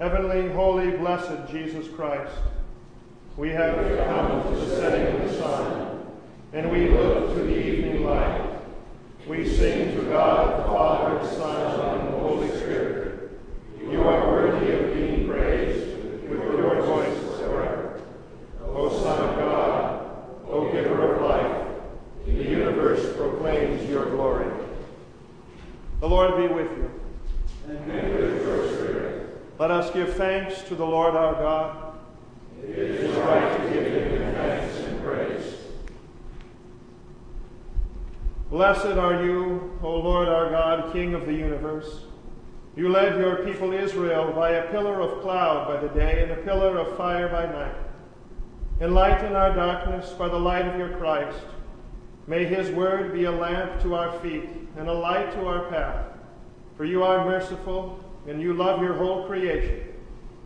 heavenly, holy, blessed Jesus Christ, we have come to the setting of the sun, and we look to the evening light. We sing to God the Father, Son, and the Holy Spirit. You are worthy of being praised with your voice forever. O Son of God, O Giver of life, the universe proclaims your glory. The Lord be with you. And with your spirit. Let us give thanks to the Lord our God. It is right to give him thanks and praise. Blessed are you, O Lord our God, King of the universe. You led your people Israel by a pillar of cloud by the day and a pillar of fire by night. Enlighten our darkness by the light of your Christ. May his word be a lamp to our feet and a light to our path. For you are merciful and you love your whole creation.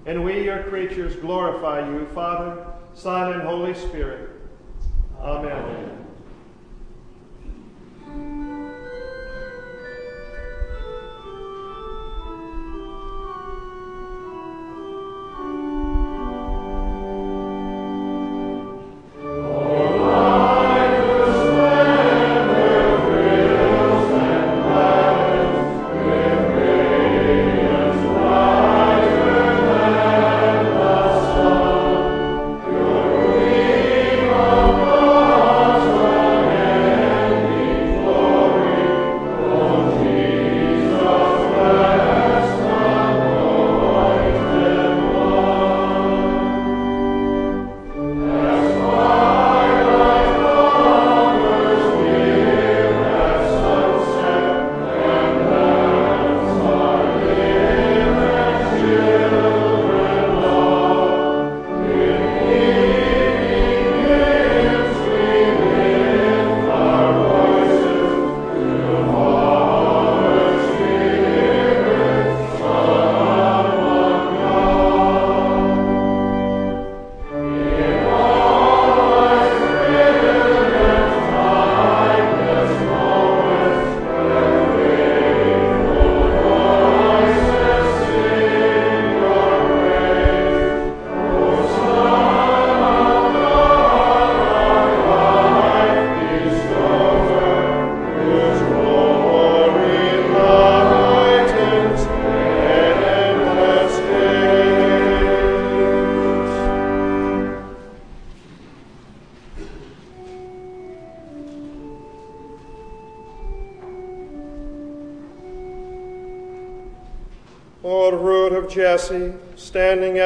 And we, your creatures, glorify you, Father, Son, and Holy Spirit. Amen. O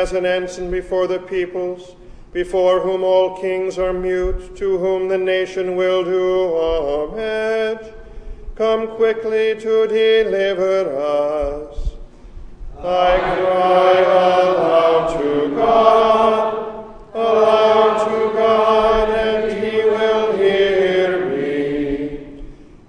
as an ensign before the peoples, before whom all kings are mute, to whom the nation will do homage, come quickly to deliver us. I cry aloud to God, aloud to God, and he will hear me.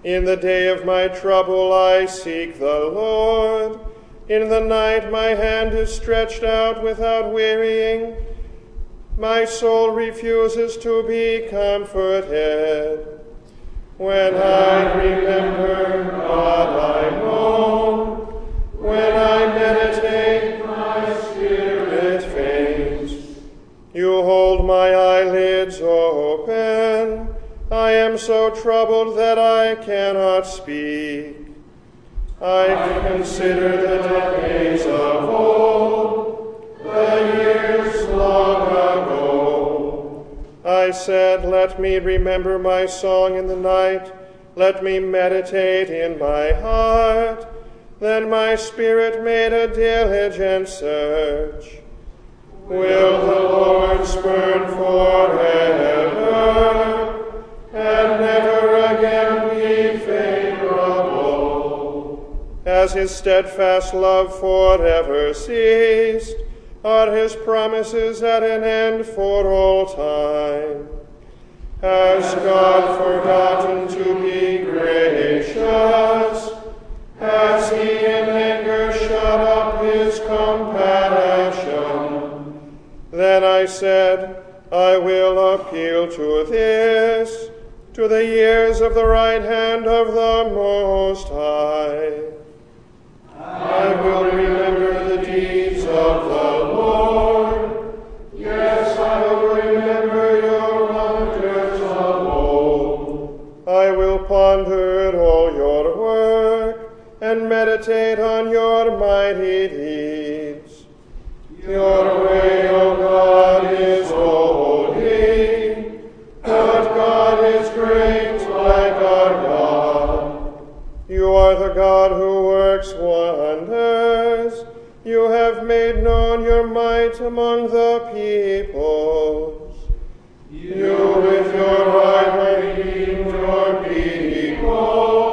In the day of my trouble I seek the Lord. In the night my hand is stretched out without wearying. My soul refuses to be comforted. When I remember God, I moan. When I meditate, my spirit faints. You hold my eyelids open. I am so troubled that I cannot speak. I consider the days of old, the years long ago. I said, Let me remember my song in the night, let me meditate in my heart. Then my spirit made a diligent search. Will the Lord spurn forever Has his steadfast love forever ceased? Are his promises at an end for all time? Has God forgotten to be gracious? Has he in anger shut up his compassion? Then I said, I will appeal to this, to the years of the right hand of the Most High. Meditate on your mighty deeds. Your way, O God, is holy, but God is great like our God. You are the God who works wonders. You have made known your might among the peoples. You with your right redeemed your people,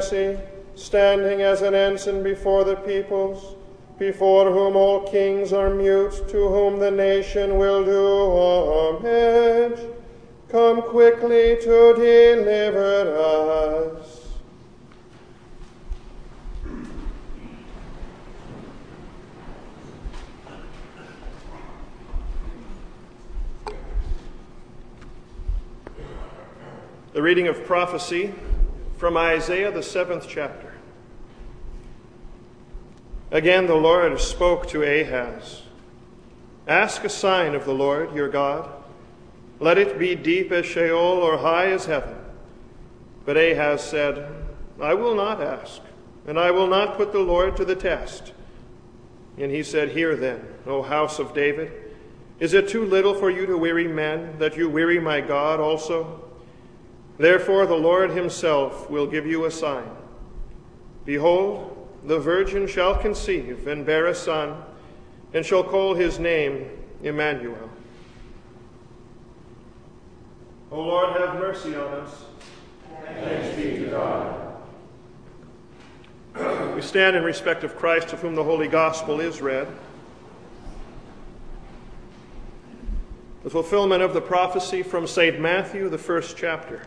Jesse, standing as an ensign before the peoples, before whom all kings are mute, to whom the nation will do homage, come quickly to deliver us. The reading of prophecy from Isaiah, the seventh chapter. Again, the Lord spoke to Ahaz Ask a sign of the Lord your God. Let it be deep as Sheol or high as heaven. But Ahaz said, I will not ask, and I will not put the Lord to the test. And he said, Hear then, O house of David, is it too little for you to weary men, that you weary my God also? Therefore, the Lord himself will give you a sign. Behold, the virgin shall conceive and bear a son, and shall call his name Emmanuel. O Lord, have mercy on us. Thanks be to God. We stand in respect of Christ, of whom the Holy Gospel is read. The fulfillment of the prophecy from St. Matthew, the first chapter.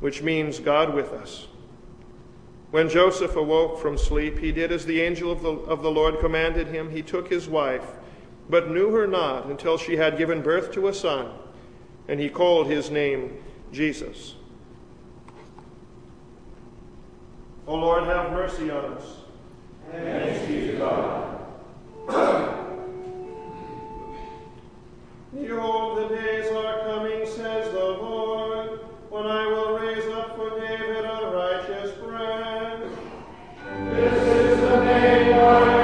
which means God with us. When Joseph awoke from sleep, he did as the angel of the, of the Lord commanded him. He took his wife, but knew her not until she had given birth to a son, and he called his name Jesus. O Lord, have mercy on us. Thanks be to God. Behold, the days are coming, says the Lord, when I will raise up for David a righteous branch. This is the day by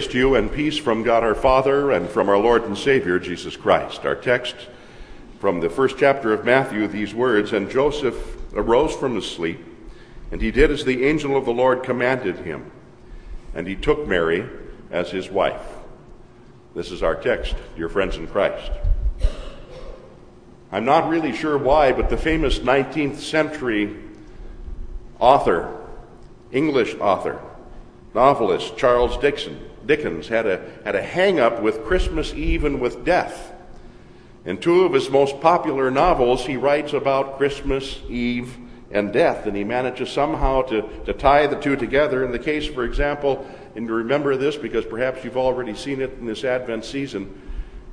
Grace to you and peace from God our Father and from our Lord and Savior Jesus Christ. Our text from the first chapter of Matthew, these words And Joseph arose from his sleep, and he did as the angel of the Lord commanded him, and he took Mary as his wife. This is our text, dear friends in Christ. I'm not really sure why, but the famous 19th century author, English author, novelist Charles Dickens, Dickens had a, had a hang up with Christmas Eve and with death. In two of his most popular novels, he writes about Christmas Eve and death, and he manages somehow to, to tie the two together. In the case, for example, and remember this because perhaps you've already seen it in this Advent season.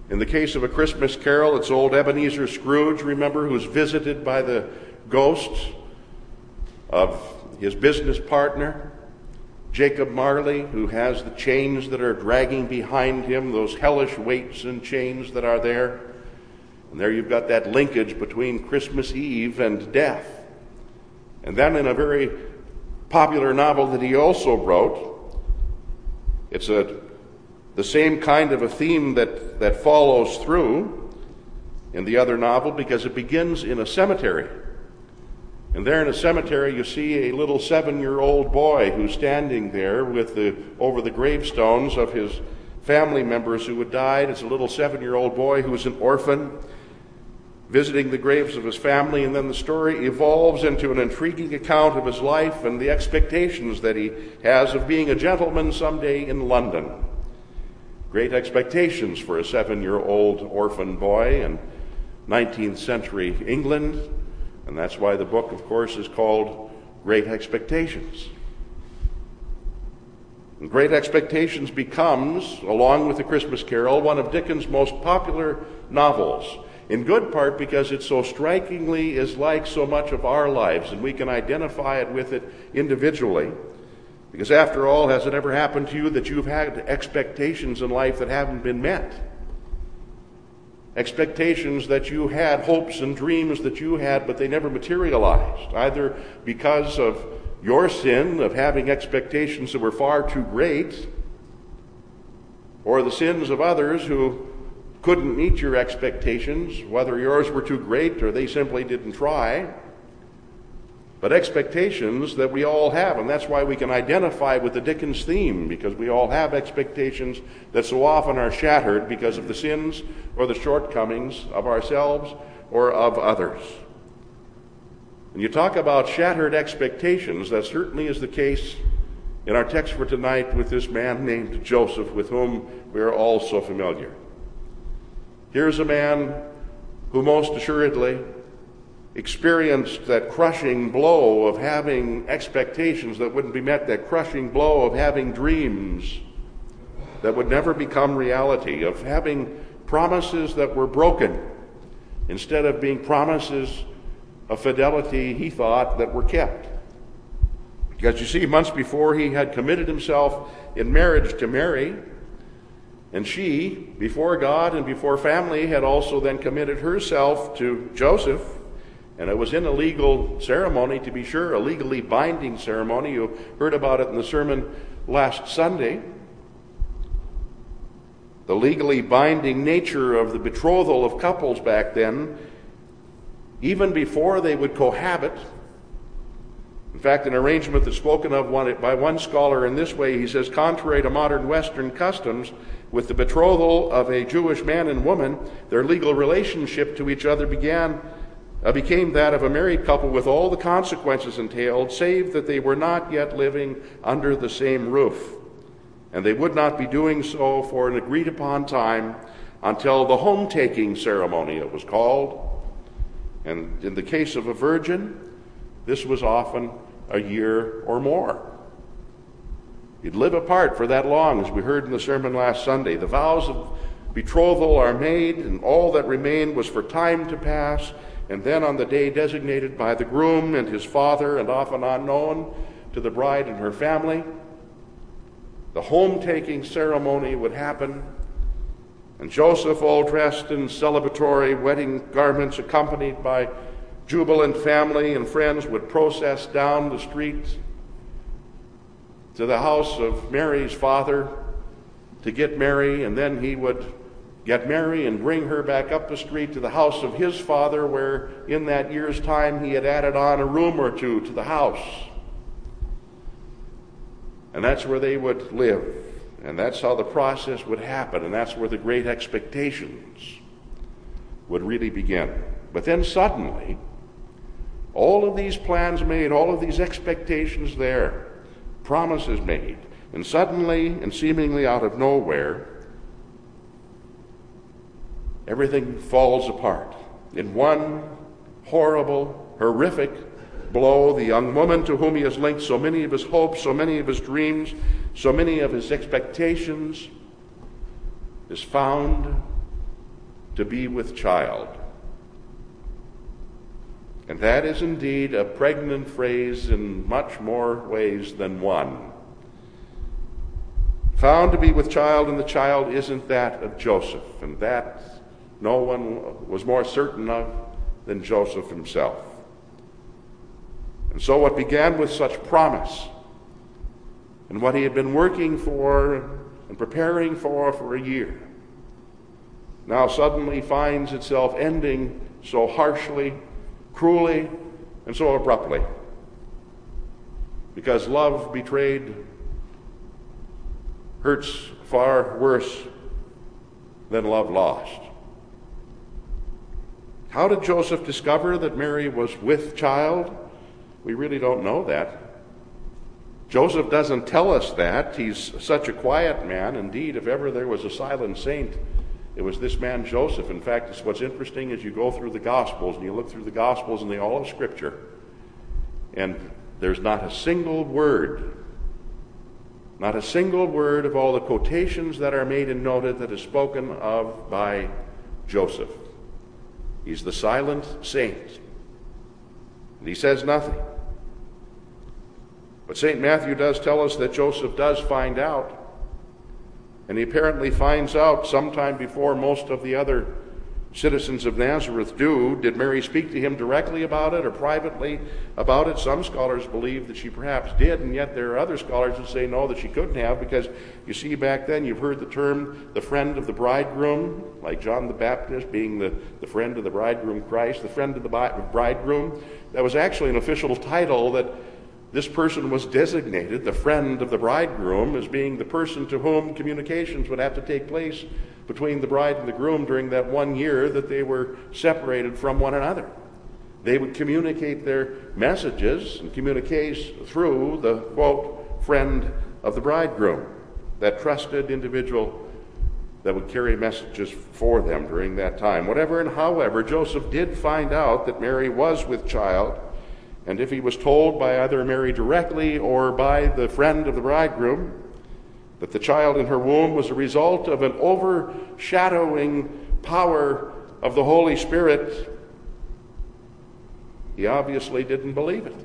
In the case of A Christmas Carol, it's old Ebenezer Scrooge, remember, who's visited by the ghosts of his business partner. Jacob Marley, who has the chains that are dragging behind him, those hellish weights and chains that are there. And there you've got that linkage between Christmas Eve and death. And then in a very popular novel that he also wrote, it's a, the same kind of a theme that, that follows through in the other novel because it begins in a cemetery. And there in a cemetery, you see a little seven year old boy who's standing there with the, over the gravestones of his family members who had died. It's a little seven year old boy who was an orphan visiting the graves of his family. And then the story evolves into an intriguing account of his life and the expectations that he has of being a gentleman someday in London. Great expectations for a seven year old orphan boy in 19th century England. And that's why the book, of course, is called Great Expectations. And Great Expectations becomes, along with The Christmas Carol, one of Dickens' most popular novels. In good part because it so strikingly is like so much of our lives, and we can identify it with it individually. Because after all, has it ever happened to you that you've had expectations in life that haven't been met? Expectations that you had, hopes and dreams that you had, but they never materialized, either because of your sin of having expectations that were far too great, or the sins of others who couldn't meet your expectations, whether yours were too great or they simply didn't try but expectations that we all have. And that's why we can identify with the Dickens theme, because we all have expectations that so often are shattered because of the sins or the shortcomings of ourselves or of others. And you talk about shattered expectations, that certainly is the case in our text for tonight with this man named Joseph, with whom we are all so familiar. Here's a man who most assuredly experienced that crushing blow of having expectations that wouldn't be met, that crushing blow of having dreams that would never become reality, of having promises that were broken instead of being promises of fidelity, he thought, that were kept. Because you see, months before he had committed himself in marriage to Mary, and she, before God and before family, had also then committed herself to Joseph. And it was in a legal ceremony, to be sure, a legally binding ceremony. You heard about it in the sermon last Sunday. The legally binding nature of the betrothal of couples back then, even before they would cohabit. In fact, an arrangement that's spoken of by one scholar in this way, he says, contrary to modern Western customs, with the betrothal of a Jewish man and woman, their legal relationship to each other began Uh, became that of a married couple with all the consequences entailed, save that they were not yet living under the same roof. And they would not be doing so for an agreed upon time until the home taking ceremony, it was called. And in the case of a virgin, this was often a year or more. You'd live apart for that long, as we heard in the sermon last Sunday. The vows of betrothal are made, and all that remained was for time to pass and then on the day designated by the groom and his father, and often unknown to the bride and her family, the home taking ceremony would happen. And Joseph, all dressed in celebratory wedding garments, accompanied by jubilant family and friends, would process down the street to the house of Mary's father, to get Mary, and then he would get Mary and bring her back up the street to the house of his father, where in that year's time he had added on a room or two to the house. And that's where they would live. And that's how the process would happen. And that's where the great expectations would really begin. But then suddenly, all of these plans made, all of these expectations there, promises made, and suddenly and seemingly out of nowhere, everything falls apart. In one horrible, horrific blow, the young woman to whom he has linked so many of his hopes, so many of his dreams, so many of his expectations, is found to be with child. And that is indeed a pregnant phrase in much more ways than one. Found to be with child, and the child isn't that of Joseph, and that no one was more certain of than Joseph himself. And so, what began with such promise, and what he had been working for and preparing for for a year, now suddenly finds itself ending so harshly cruelly and so abruptly. Because love betrayed hurts far worse than love lost. How did Joseph discover that Mary was with child? We really don't know that. Joseph doesn't tell us that. He's such a quiet man. Indeed, if ever there was a silent saint, it was this man Joseph. In fact, it's what's interesting as you go through the Gospels and you look through the Gospels and they all of Scripture, and there's not a single word, not a single word of all the quotations that are made and noted that is spoken of by Joseph. He's the silent saint. And he says nothing. But St. Matthew does tell us that Joseph does find out and he apparently finds out sometime before most of the other citizens of Nazareth do. Did Mary speak to him directly about it or privately about it? Some scholars believe that she perhaps did, and yet there are other scholars who say no, that she couldn't have, because you see, back then you've heard the term the friend of the bridegroom, like John the Baptist being the, the friend of the bridegroom Christ, the friend of the bridegroom. That was actually an official title that this person was designated, the friend of the bridegroom, as being the person to whom communications would have to take place between the bride and the groom during that one year that they were separated from one another. They would communicate their messages and communiques through the quote, friend of the bridegroom, that trusted individual that would carry messages for them during that time. Whatever and however, Joseph did find out that Mary was with child and if he was told by either Mary directly or by the friend of the bridegroom that the child in her womb was a result of an overshadowing power of the Holy Spirit, he obviously didn't believe it.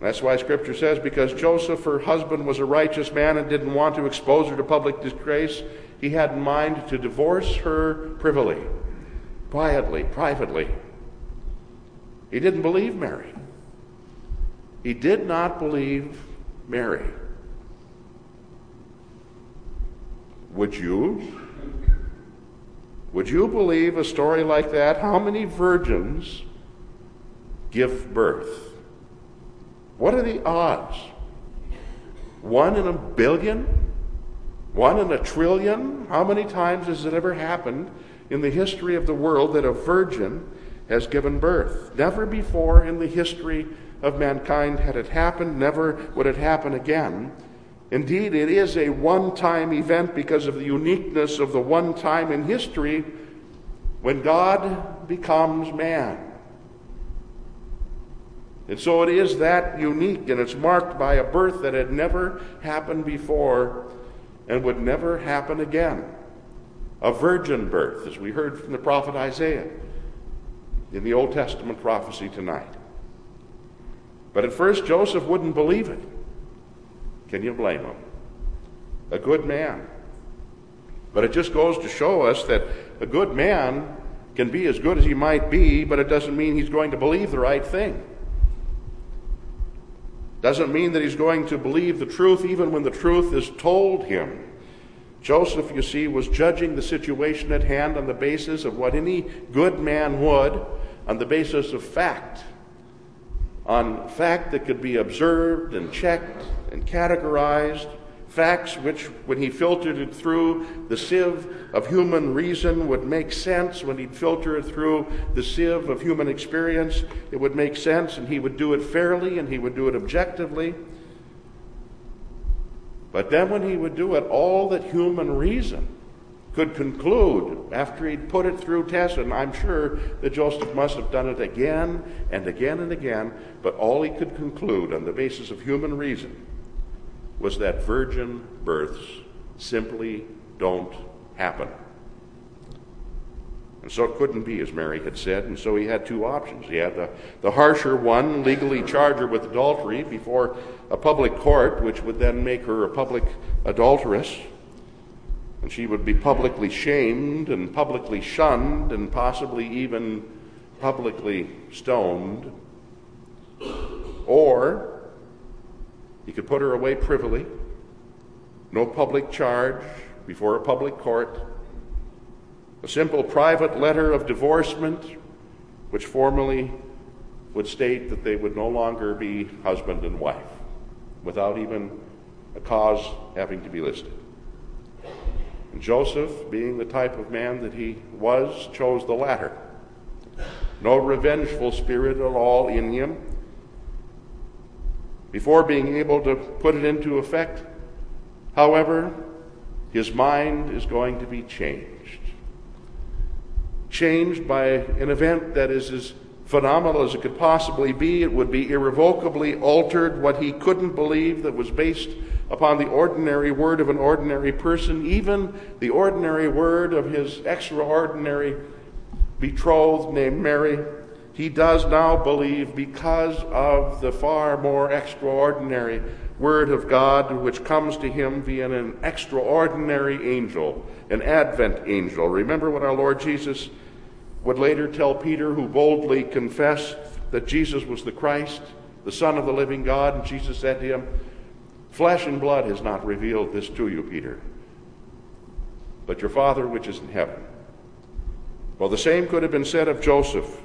That's why Scripture says, because Joseph, her husband, was a righteous man and didn't want to expose her to public disgrace, he had in mind to divorce her privily, quietly, privately. He didn't believe Mary. He did not believe Mary. Would you? Would you believe a story like that? How many virgins give birth? What are the odds? One in a billion? One in a trillion? How many times has it ever happened in the history of the world that a virgin has given birth. Never before in the history of mankind had it happened, never would it happen again. Indeed, it is a one time event because of the uniqueness of the one time in history when God becomes man. And so it is that unique, and it's marked by a birth that had never happened before and would never happen again. A virgin birth, as we heard from the prophet Isaiah in the Old Testament prophecy tonight. But at first, Joseph wouldn't believe it. Can you blame him? A good man. But it just goes to show us that a good man can be as good as he might be, but it doesn't mean he's going to believe the right thing. Doesn't mean that he's going to believe the truth even when the truth is told him. Joseph, you see, was judging the situation at hand on the basis of what any good man would, on the basis of fact, on fact that could be observed and checked and categorized, facts which, when he filtered it through the sieve of human reason, would make sense. When he'd filter it through the sieve of human experience, it would make sense, and he would do it fairly and he would do it objectively. But then, when he would do it, all that human reason could conclude after he'd put it through test, and I'm sure that Joseph must have done it again and again and again, but all he could conclude on the basis of human reason was that virgin births simply don't happen. And so it couldn't be, as Mary had said, and so he had two options. He had the, the harsher one, legally charge her with adultery before a public court, which would then make her a public adulteress. And she would be publicly shamed and publicly shunned and possibly even publicly stoned. Or he could put her away privily, no public charge before a public court, a simple private letter of divorcement, which formally would state that they would no longer be husband and wife without even a cause having to be listed. And Joseph, being the type of man that he was, chose the latter. No revengeful spirit at all in him. Before being able to put it into effect, however, his mind is going to be changed. Changed by an event that is as phenomenal as it could possibly be. It would be irrevocably altered. What he couldn't believe that was based upon the ordinary word of an ordinary person, even the ordinary word of his extraordinary betrothed named Mary, he does now believe because of the far more extraordinary word of God which comes to him via an extraordinary angel, an Advent angel. Remember what our Lord Jesus would later tell Peter, who boldly confessed that Jesus was the Christ, the Son of the living God, and Jesus said to him, Flesh and blood has not revealed this to you, Peter, but your Father which is in heaven. Well, the same could have been said of Joseph,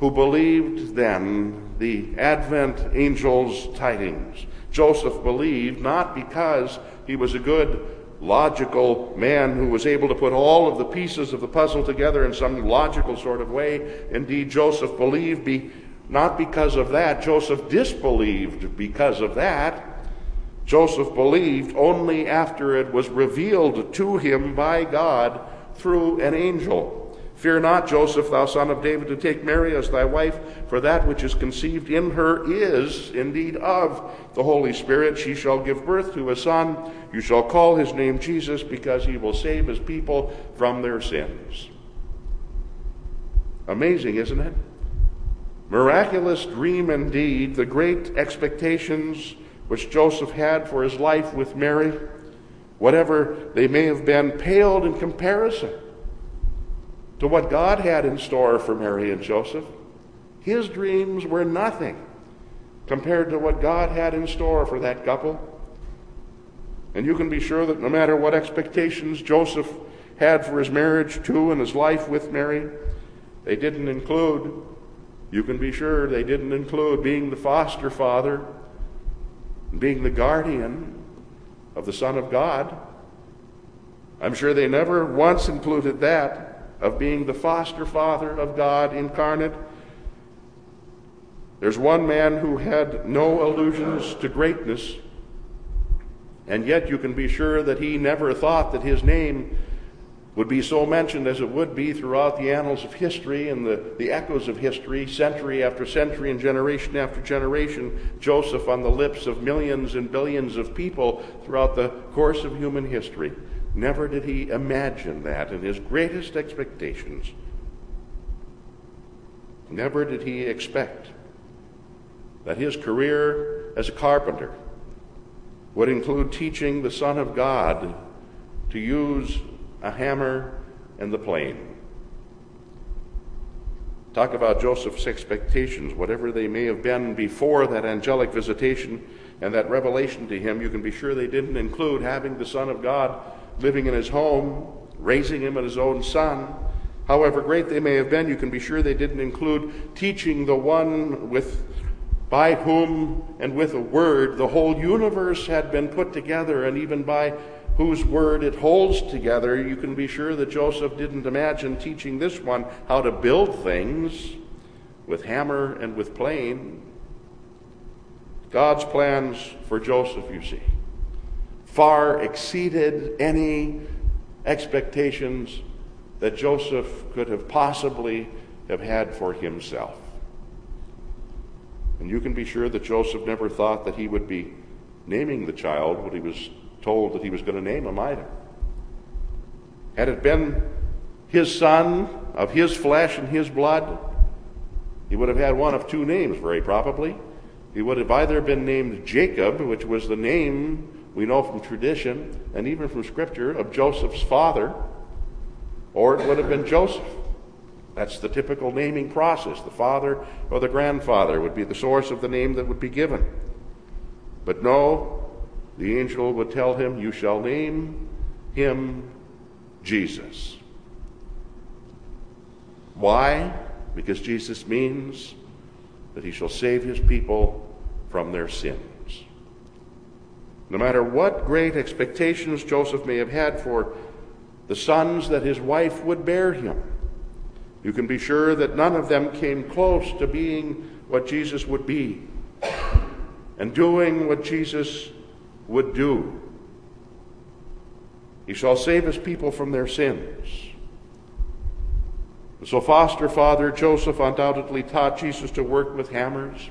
who believed then the Advent angel's tidings. Joseph believed not because he was a good logical man who was able to put all of the pieces of the puzzle together in some logical sort of way. Indeed, Joseph believed, be, not because of that, Joseph disbelieved because of that. Joseph believed only after it was revealed to him by God through an angel. Fear not, Joseph, thou son of David, to take Mary as thy wife, for that which is conceived in her is indeed of the Holy Spirit. She shall give birth to a son. You shall call his name Jesus, because he will save his people from their sins. Amazing, isn't it? Miraculous dream indeed, the great expectations which Joseph had for his life with Mary, whatever they may have been, paled in comparison to what God had in store for Mary and Joseph. His dreams were nothing compared to what God had in store for that couple. And you can be sure that no matter what expectations Joseph had for his marriage to and his life with Mary, they didn't include, you can be sure they didn't include being the foster father, being the guardian of the Son of God. I'm sure they never once included that of being the foster father of God incarnate. There's one man who had no allusions to greatness, and yet you can be sure that he never thought that his name would be so mentioned as it would be throughout the annals of history and the, the echoes of history, century after century and generation after generation. Joseph on the lips of millions and billions of people throughout the course of human history. Never did he imagine that in his greatest expectations. Never did he expect that his career as a carpenter would include teaching the Son of God to use a hammer and the plane. talk about Joseph's expectations, whatever they may have been before that angelic visitation and that revelation to him, you can be sure they didn't include having the Son of God living in his home, raising him as his own son. However great they may have been, you can be sure they didn't include teaching the one with by whom and with a word the whole universe had been put together, and even by whose word it holds together, you can be sure that Joseph didn't imagine teaching this one how to build things with hammer and with plane. God's plans for Joseph, you see, far exceeded any expectations that Joseph could have possibly have had for himself. And you can be sure that Joseph never thought that he would be naming the child when he was told that he was going to name him either. Had it been his son of his flesh and his blood, he would have had one of two names, very probably. He would have either been named Jacob, which was the name we know from tradition and even from Scripture of Joseph's father, or it would have been Joseph. That's the typical naming process. The father or the grandfather would be the source of the name that would be given. But no, the angel would tell him, You shall name him Jesus. Why? Because Jesus means that he shall save his people from their sins. No matter what great expectations Joseph may have had for the sons that his wife would bear him, you can be sure that none of them came close to being what Jesus would be and doing what Jesus would do. He shall save his people from their sins. So, foster father Joseph undoubtedly taught Jesus to work with hammers,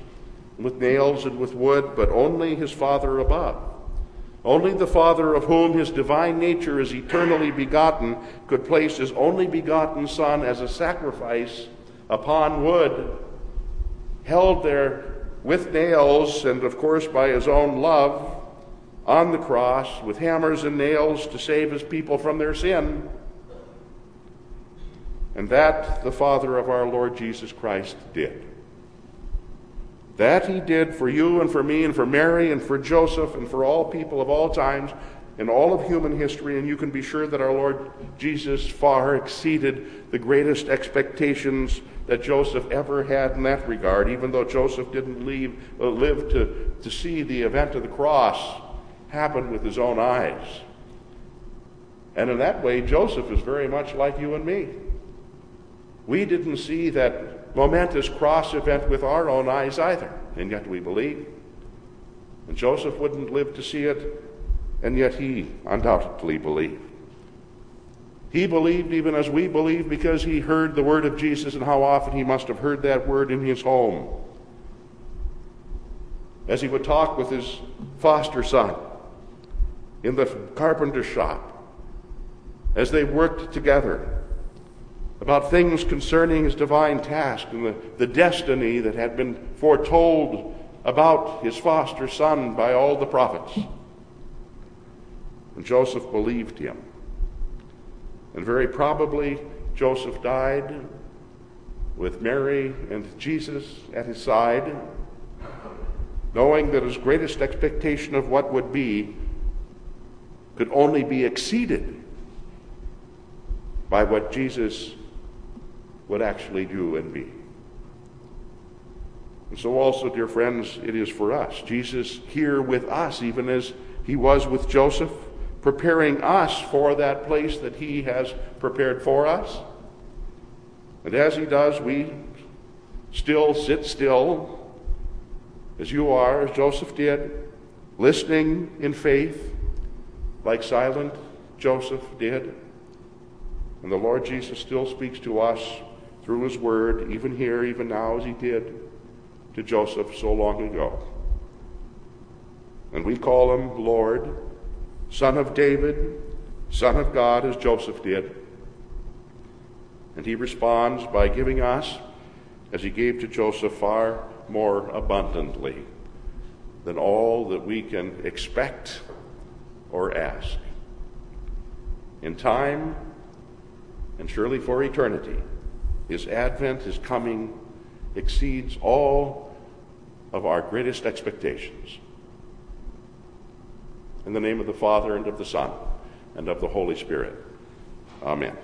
with nails, and with wood, but only his Father above. Only the Father of whom his divine nature is eternally begotten could place his only begotten Son as a sacrifice upon wood, held there with nails, and of course by his own love on the cross with hammers and nails to save his people from their sin. And that the Father of our Lord Jesus Christ did. That he did for you and for me and for Mary and for Joseph and for all people of all times in all of human history, and you can be sure that our Lord Jesus far exceeded the greatest expectations that Joseph ever had in that regard, even though Joseph didn't leave, uh, live to, to see the event of the cross happen with his own eyes. And in that way, Joseph is very much like you and me. We didn't see that momentous cross event with our own eyes either, and yet we believe. And Joseph wouldn't live to see it, and yet he undoubtedly believed. He believed even as we believe because he heard the word of Jesus and how often he must have heard that word in his home. As he would talk with his foster son in the carpenter shop, as they worked together about things concerning his divine task and the, the destiny that had been foretold about his foster son by all the prophets. And Joseph believed him. And very probably Joseph died with Mary and Jesus at his side, knowing that his greatest expectation of what would be could only be exceeded by what Jesus would actually do and be. And so, also, dear friends, it is for us. Jesus here with us, even as he was with Joseph, preparing us for that place that he has prepared for us. And as he does, we still sit still, as you are, as Joseph did, listening in faith, like silent Joseph did. And the Lord Jesus still speaks to us through his word, even here, even now, as he did to Joseph so long ago. And we call him Lord, Son of David, Son of God, as Joseph did. And he responds by giving us, as he gave to Joseph, far more abundantly than all that we can expect or ask. In time, and surely for eternity, His advent, His coming, exceeds all of our greatest expectations. In the name of the Father, and of the Son, and of the Holy Spirit. Amen.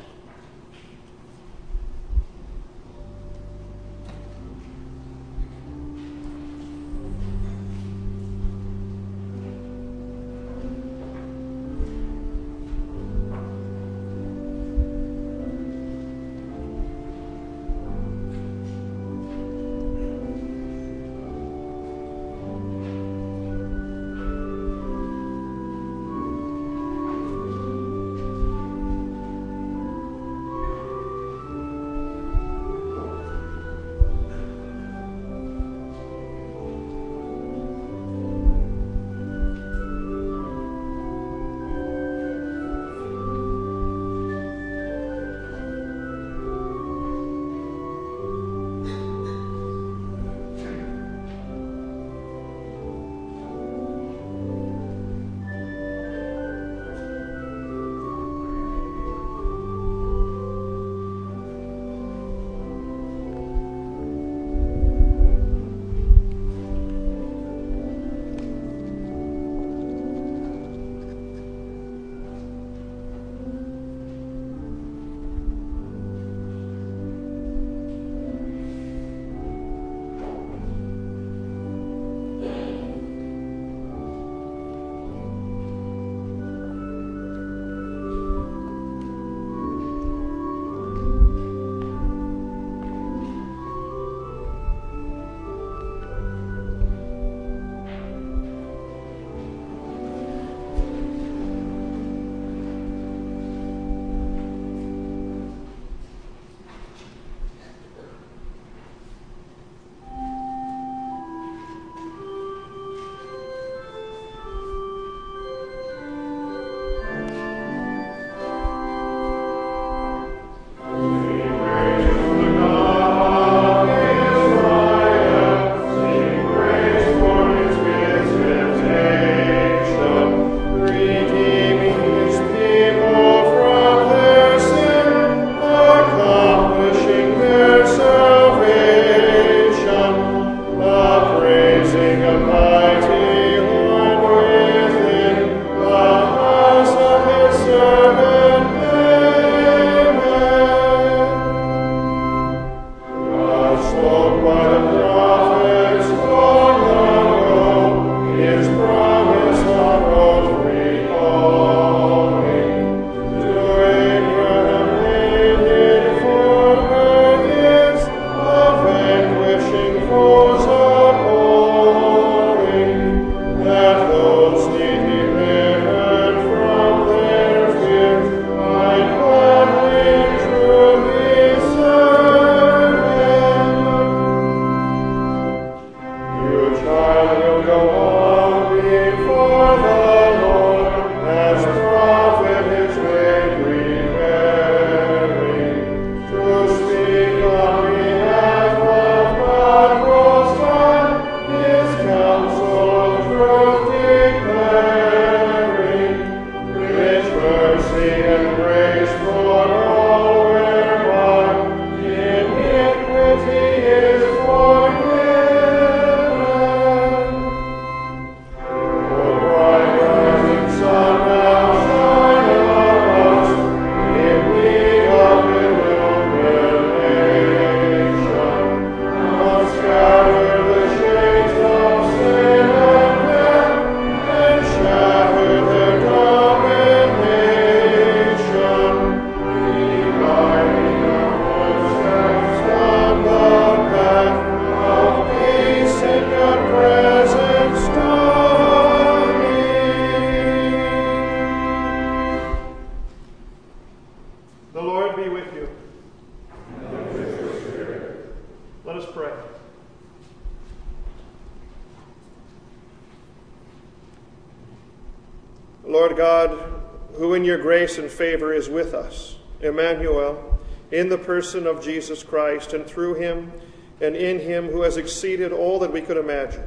Favor is with us, Emmanuel, in the person of Jesus Christ, and through him and in him who has exceeded all that we could imagine.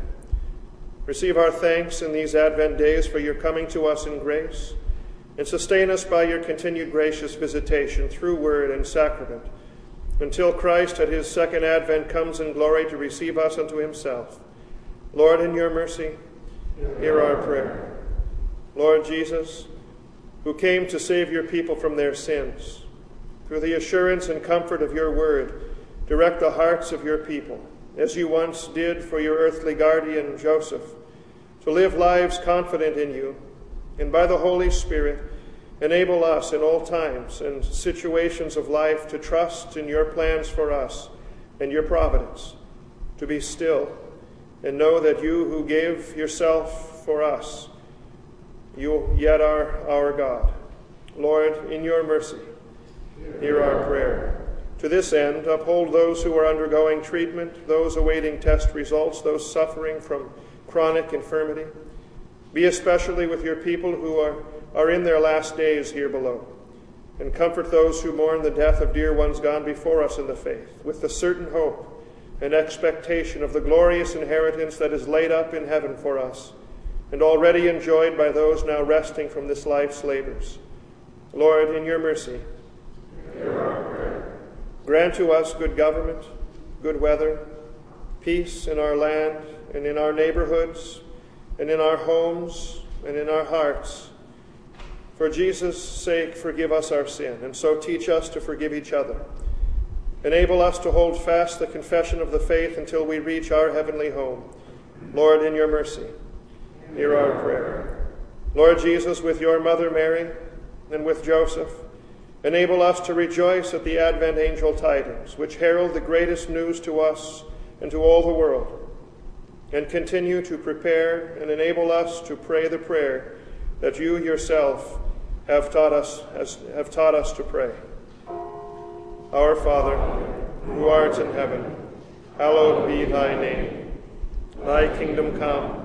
Receive our thanks in these Advent days for your coming to us in grace, and sustain us by your continued gracious visitation through word and sacrament, until Christ at his second advent comes in glory to receive us unto himself. Lord, in your mercy, hear our prayer. Lord Jesus, who came to save your people from their sins, through the assurance and comfort of your word, direct the hearts of your people, as you once did for your earthly guardian Joseph, to live lives confident in you, and by the Holy Spirit, Enable us in all times and situations of life to trust in your plans for us and your providence, to be still and know that you who gave yourself for us, you yet are our God. Lord, in your mercy, hear our prayer. To this end, uphold those who are undergoing treatment, those awaiting test results, those suffering from chronic infirmity. Be especially with your people who are are in their last days here below. And comfort those who mourn the death of dear ones gone before us in the faith, with the certain hope and expectation of the glorious inheritance that is laid up in heaven for us, and already enjoyed by those now resting from this life's labors. Lord, in your mercy, grant to us good government, good weather, peace in our land and in our neighborhoods, and in our homes and in our hearts for Jesus' sake, forgive us our sin, and so teach us to forgive each other. Enable us to hold fast the confession of the faith until we reach our heavenly home. Lord, in your mercy, hear our prayer. Lord Jesus, with your mother Mary and with Joseph, enable us to rejoice at the Advent angel tidings, which herald the greatest news to us and to all the world, and continue to prepare and enable us to pray the prayer that you yourself have taught us, has, have taught us to pray. Our Father, who art in heaven, hallowed be thy name. Thy kingdom come,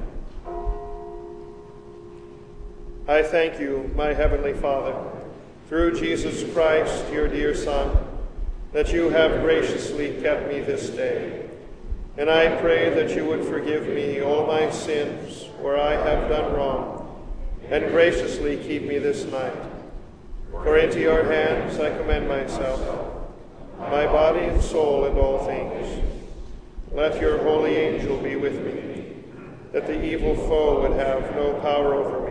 I thank you, my heavenly Father, through Jesus Christ, your dear Son, that you have graciously kept me this day. And I pray that you would forgive me all my sins where I have done wrong, and graciously keep me this night for into your hands I commend myself, my body and soul and all things. Let your holy angel be with me, that the evil foe would have no power over me.